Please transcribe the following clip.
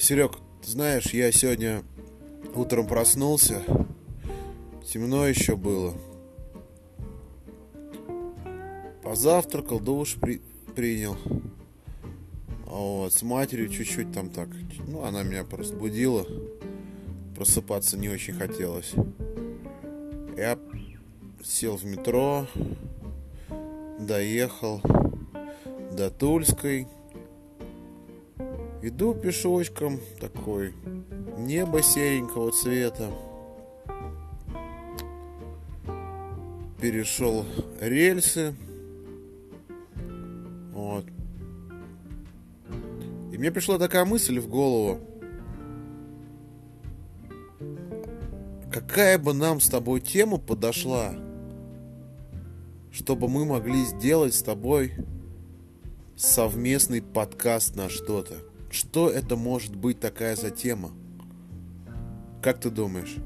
Серег, знаешь, я сегодня утром проснулся. Темно еще было. Позавтракал, душ при... принял. Вот, с матерью чуть-чуть там так. Ну, она меня просто будила. Просыпаться не очень хотелось. Я сел в метро, доехал до Тульской. Иду пешочком, такой небо серенького цвета. Перешел рельсы. Вот. И мне пришла такая мысль в голову. Какая бы нам с тобой тема подошла, чтобы мы могли сделать с тобой совместный подкаст на что-то? Что это может быть такая за тема? Как ты думаешь?